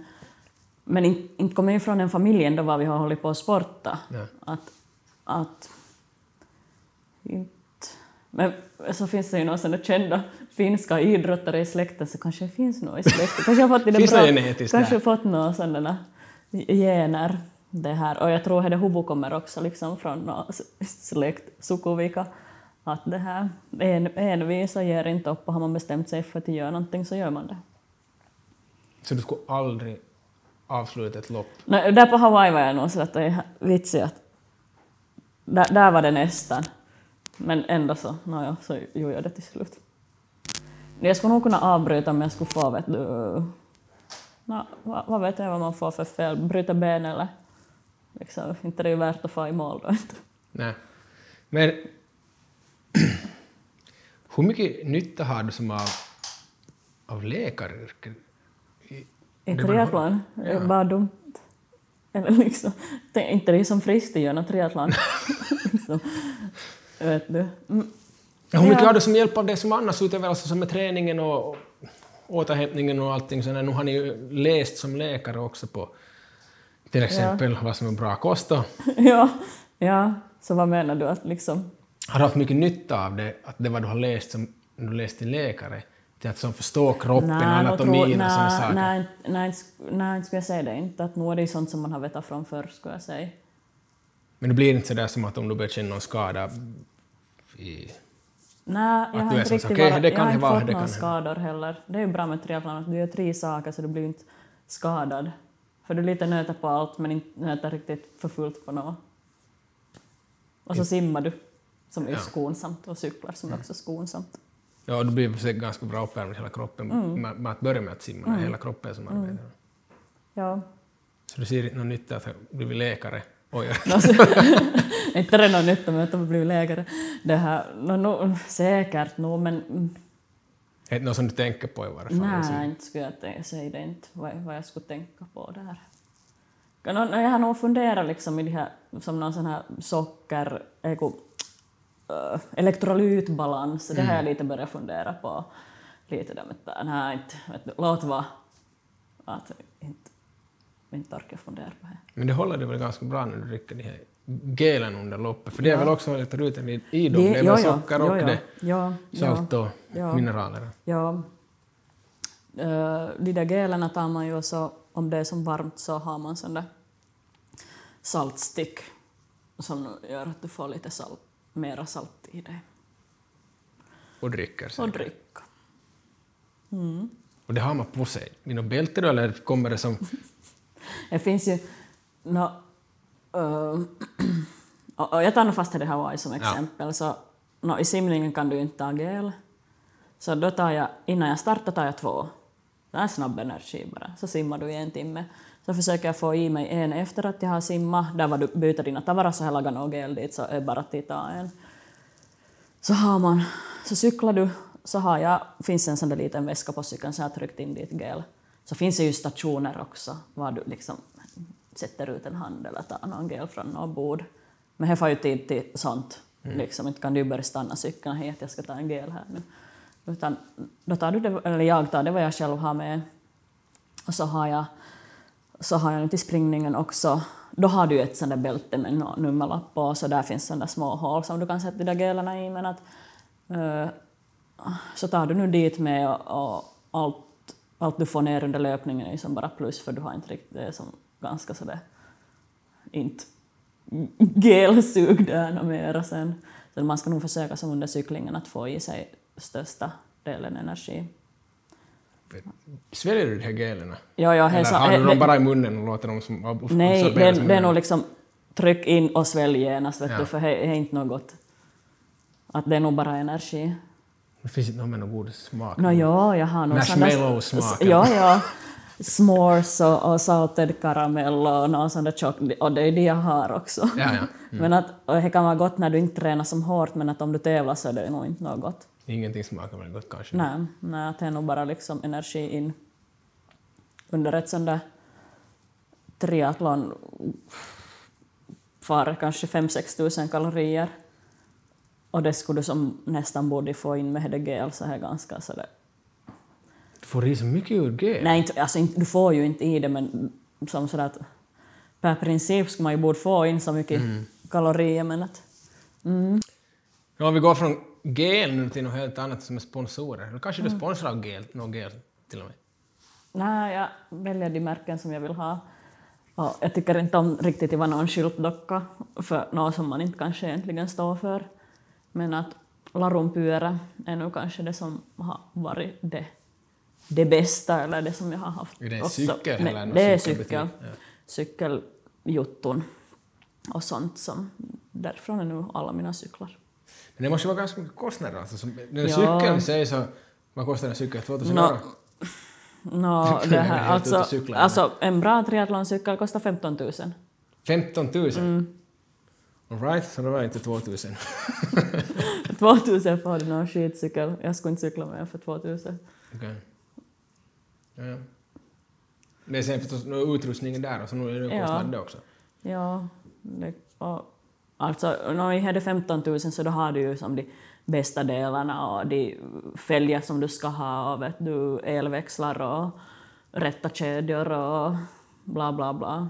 men inte, inte kommer jag från en familj ändå var vi har hållit på att sporta. Ja. Att, att inte, men så finns det ju några sådana kända finska idrottare i släkten så kanske det finns något i släkten. Kanske har fått, det bra, kanske fått några sådana gener. Det här. Och jag tror att huvu kommer också liksom från släkt, Sukuvika. Att det här en, envisa ger inte upp och har man bestämt sig för att göra någonting så gör man det. Så du skulle aldrig avsluta ett lopp? No, där på Hawaii var jag nog så att det är vitsigt att där, där var det nästan. Men ändå så, no, så gjorde jag det till slut. Jag skulle nog kunna avbryta om jag skulle få, vet du, no, vad, vad vet jag vad man får för fel, bryta ben eller liksom, inte det är ju värt att få i mål då inte. Nej. Men hur mycket nytta har du som av, av läkaryrket? I- I triathlon, Ja. bara dumt. Eller liksom, det är inte det som friskt att göra triathlon. liksom, vet du. Mm. Hur mycket Ja. har du som hjälp av det som annars utöver alltså som med träningen och och återhämtningen och allting sådär? Nu har ni ju läst som läkare också på till exempel vad som är bra kost och ja, ja, så vad menar du att liksom... har du haft mycket nytta av det, att det vad du har läst som du läst till läkare? Till att som förstå kroppen, Nej, nog anatomin och sådana saker? Nej, nej, nej, skulle jag säga det inte. Att nu är det ju sånt som man har vetat från förr, skulle jag säga. Men det blir inte sådär som att om du börjar känna någon skada i... Nej, jag har är inte riktigt varit- det jag kan har inte vara, fått några skador heller. Det är ju bra med triathlon att du gör tre saker så du blir inte skadad. För du lite nöter på allt men inte nöter riktigt för fullt på något. Och så simmar du, som är Ja. Skonsamt, och cyklar som är också skonsamt. Ja, du blir säkert ganska bra uppvärmd i hela kroppen Mm. med, med att börja med att simma, det är hela kroppen som arbetar. Ja. Så du ser inte någon nytta att ha blivit läkare? Oj, inte det någon nytta med att de blivit läkare. Det här, no, no, säkert nog, men mm, är det något som du tänker på i varje fall? nej, inte skulle jag säga det inte vad, vad jag skulle tänka på där. Jag har nog funderat liksom i det här, som någon sån här socker, äh, elektrolytbalans, det har jag lite börjat fundera på. Lite där med inte, vet du, låt vara. Att inte, inte orkar fundera på det. Men det håller dig väl ganska bra när du dricker de här gelen under loppet? För det är Ja. väl också elektrolyten i, i dem? Det- Det är väl socker och ja. det, Ja, salt och ja. mineraler? Ja. Uh, de där gelerna tar man ju så, om det är som varmt så har man sån där saltstick som gör att du får lite salt, mera salt i dig. Och dricker Och sen. dricka. Och det har man på sig. I något bälte då, eller kommer det som... Det finns ju... No, uh, och, och jag tar nog fast det Hawaii som exempel. Så, no, I simningen kan du inte ta gel. Så då tar jag, innan jag startar tar jag två. Det är en snabb energi bara. Så simmar du i en timme. Så försöker jag få i mig en efter att jag har simmat. Där var du byter dina tavaras och jag lagar något gel dit så är bara att ta en. Så har man, så cyklar du, så har jag, finns en sån där liten väska på cykeln så jag har tryckt in dit gel. Så finns det ju stationer också, var du liksom sätter ut en hand eller tar någon gel från något bord. Men det får ju tid till sånt. Liksom, inte kan du börja stanna cykeln, att jag ska ta en gel här nu. Utan då tar du det, eller jag tar det vad jag själv har med. Och så har jag, så har jag nu till springningen också, då har du ju ett sånt där bälte med nummerlapp på, så där finns sådana små hål som du kan sätta de där gelerna i, men att eh, så tar du nu dit med och, och allt, allt du får ner under löpningen är ju som bara plus för du har inte riktigt, det är som ganska sådär inte gelsug där något mera sen. Så man ska nog försöka som under cyklingen att få i sig största delen energi. Sväljer du de här gelerna? Ja, ja, Eller hälsa- har du dem bara i munnen och låter dem som Nej, det, är- det nog liksom tryck in och svälj genast, vet Ja. du, för det är inte något gott. Att det är nog bara energi. Det finns inte någon med någon god smak. Nå ja, jag har nog Marshmallow-smak, Ja, ja. S'mores och, och salted karamell och någon sån där tjock, och det är det jag har också. Ja, ja. Men att, och det kan vara gott när du inte tränar som hårt, men att om du tävlar så är det nog inte något Ingenting smakar väl gott kanske. Nej, nej, det är nog bara liksom energi in. Under ett sånt där triathlon far kanske 5-6 tusen kalorier. Och det skulle du som nästan borde få in med HDGL så här ganska sådär. Du får i så mycket ur gel. Nej, inte, alltså inte, du får ju inte i det men som sådär att per princip skulle man ju borde få in så mycket kalorier men att Ja, om vi går från gel nu till något helt annat som är sponsorer. Eller kanske Mm. du sponsrar av gel, någon till och med. Nej, jag väljer de märken som jag vill ha. Och jag tycker inte om riktigt att vara någon skyltdocka för något som man inte kanske egentligen står för. Men att Larumpyörä är nu kanske det som har varit det, det bästa eller det som jag har haft. Är det också. cykel Men eller Det är cykel. Ja. Cykeljutton och sånt som... Därifrån är nu alla mina cyklar. Men det måste vara ganska mycket kostnader alltså. Som, den Ja. cykeln säger så... Vad kostar en cykel? 2000 Nå, euro? Nå, Det det är här, alltså, alltså, en bra triathloncykel kostar 15 000. 15 000? Mm. All right, så det var inte 2000. 2000 får du någon skitcykel. Jag skulle inte cykla med för 2000. Okej. Ja, ja. Det är sen förstås utrustningen där och så nu är det en Ja. kostnad det också. Ja, det, och, alltså när vi hade 15 000 så då har du ju som de bästa delarna och de fälgar som du ska ha och vet du, elväxlar och rätta kedjor och bla bla bla.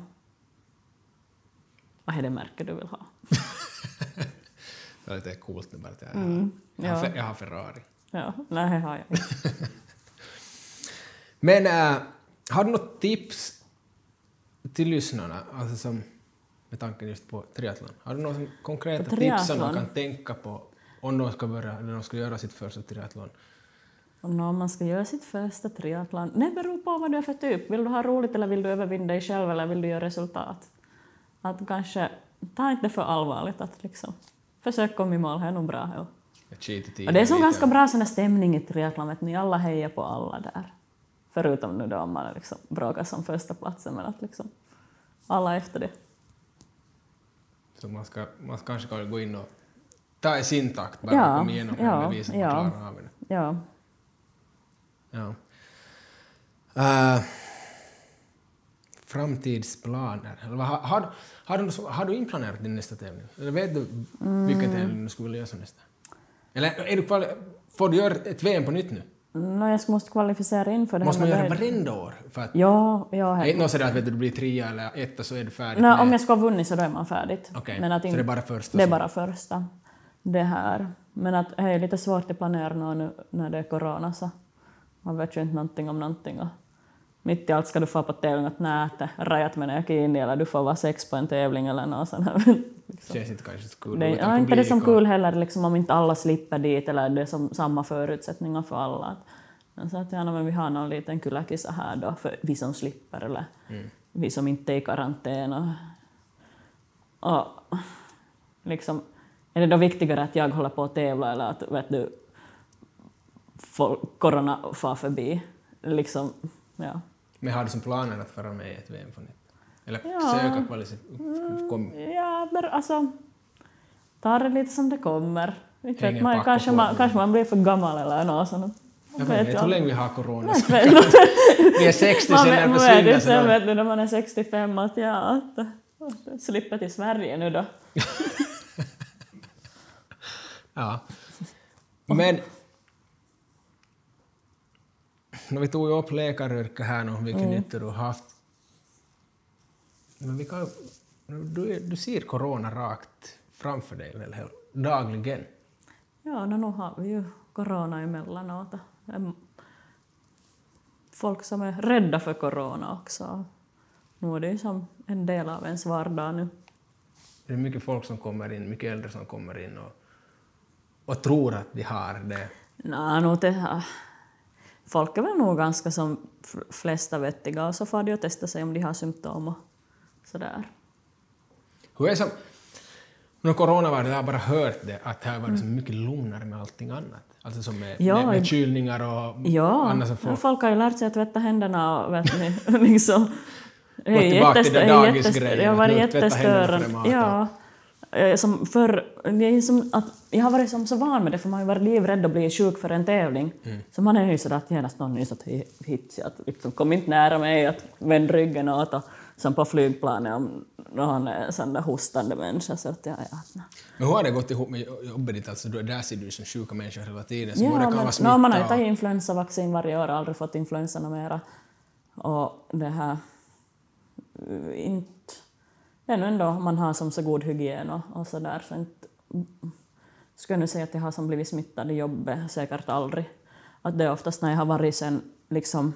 Vad är det märke du vill ha? Det är lite coolt bara att jag, Mm, jag, har, ja. Jag har Ferrari. Ja, nej, det har jag inte. Men äh, har du något tips till lyssnarna, alltså som, med tanken just på triathlon? Har du några konkreta tips som triathlon? kan tänka på om de ska börja, eller de ska göra sitt första triathlon? Om någon man ska göra sitt första triathlon, det beror på vad du är för typ. Vill du ha roligt eller vill du övervinna dig själv eller vill du göra resultat? Att kanske, ta inte för allvarligt att liksom, försök komma i mål, det är nog bra. Ja. Och det är lite. ganska bra sån stämning i triathlon, att ni alla hejar på alla där. Förutom nu då om man liksom bråkar som första platsen men att liksom alla efter det. Så man, ska, man kanske kan gå in och ta i sin takt bara Ja, komma igenom ja, bevisa att ja. man klarar av det. Ja. Ja. Uh, framtidsplaner. Eller vad, har, har, har, du, har du inplanerat din nästa tävling? Eller vet du Mm. vilken tävling du skulle vilja göra som nästa? Eller är du kvali- får du göra ett VM på nytt nu? No, jag måste kvalificera in för det Måste man göra det varenda år? För att, Ja, ja. det är He- inte sådär att vet du, du blir trea eller etta så är du färdig Nej, med- om jag ska ha vunnit så då är man färdigt. Okej, Men att så in- det är bara första Det är bara första. Det här. Men att det är lite svårt att planera nu när det är corona så man vet ju inte någonting om någonting. Och mitt i allt ska du få på tävling att att rajat med kiinni eller du får vara sex på en tävling eller något sånt. Liksom. känns inte kanske så kul. Det är inte det som kul heller liksom, om inte alla slipper dit eller det är som samma förutsättningar för alla. Men så att ja, men vi har någon liten kulakisa här då för vi som slipper eller Mm. vi som inte är i karantän. Och, och liksom, är det då viktigare att jag håller på att tävla eller att vet du, folk, corona far förbi? Liksom, ja. Men har du som planer att vara med i ett VM på nytt? Eller Ja. söka kvalificera? Kom, Ja, men alltså... Ta det lite som det kommer. Inte vet man, kanske, man, kanske man blir för gammal eller något sånt. jag vet inte hur länge vi har corona. Vi är 60 Man sen när det försvinner. sen vet du när man är 65 att ja, att, att slippa till Sverige nu då. Ja. Men no, vi tog ju upp läkaryrket här nu, vilket Mm. nytta du har haft. Men vi kan, du, du ser corona rakt framför dig väl dagligen? Ja, no, nu har vi ju corona emellanåt. Em, Folk som är rädda för corona också. Nu är det ju som en del av ens vardag nu. Det är mycket folk som kommer in, mycket äldre som kommer in och, och tror att de har det. Nå, nu det, folk är väl nog ganska som flesta vettiga och så får de ju testa sig om de har symptom och sådär. Hur är som... När corona var det, jag har bara hört det, att det har varit så mycket lugnare med allting annat. Alltså som med, Ja, med, med kylningar och Ja, annat som folk... folk... har ju lärt sig att tvätta händerna och vet ni, liksom... Gå tillbaka till den dagisgrejen, Det har varit jättestörande. Ja. Eh, Som för, som att, jag har varit som så van med det, för man har ju varit livrädd att bli sjuk för en tävling. Mm. Så man är ju sådär att genast någon nyss att hit, att liksom, kom inte nära mig, att vänd ryggen åt och som på flygplanet om någon är en sån där hostande människa. Så att, ja, ja. Men hur har det gått ihop med jobbet ditt? Alltså, där ser du som sjuka människor hela tiden, så Ja, kan men, vara no, man har ju och- tagit influensavaccin varje år, aldrig fått influensan mera. Och det här... eh, Inte... Det är nog ändå man har som så god hygien och, och så där, så inte... Skulle jag nu säga att jag har som blivit smittad i jobbet, säkert aldrig. Att det är oftast när jag har varit sen liksom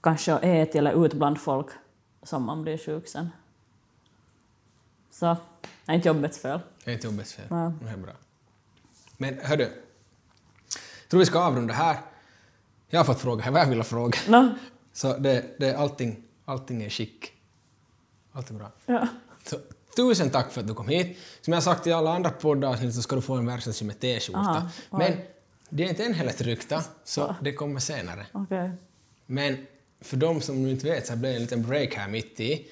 kanske och ätit eller ut bland folk som man blir sjuk sen. Så, det är inte jobbets fel. Det är inte jobbets fel. Nej. Det är bra. Men hördu, jag tror vi ska avrunda här. Jag har fått fråga här vad jag vill ha fråga. No, Så det, det, allting, allting är skick. Allt är bra. ja. Så, tusen tack för att du kom hit. Som jag sagt i alla andra poddavsnitt så ska du få en verkstadsgym med t-skjorta. Men det är inte än heller tryckta, så det kommer senare. Okej. Men för de som inte vet så blev det en liten break här mitt i.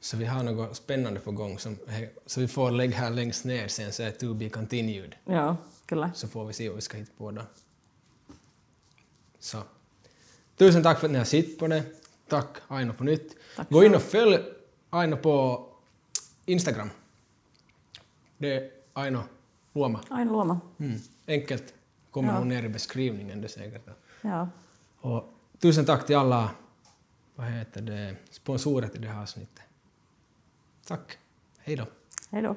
Så vi har något spännande på gång. Som, så vi får lägga här längst ner sen så är to be continued. Ja, kyllä. Så får vi se vad vi ska hitta på då. Så. Tusen tack för att ni har sett på det. Tack Aino på nytt. Tack Gå in och följ Aino på Instagram. Det är Aino Luoma. Aina Luoma. Mm. Enkelt. Kommer Ja. hon ner i beskrivningen det säkert. Ja. Och tusen tack till alla vad heter det, sponsorer till det här avsnittet. Tack. Hej då. Hej då.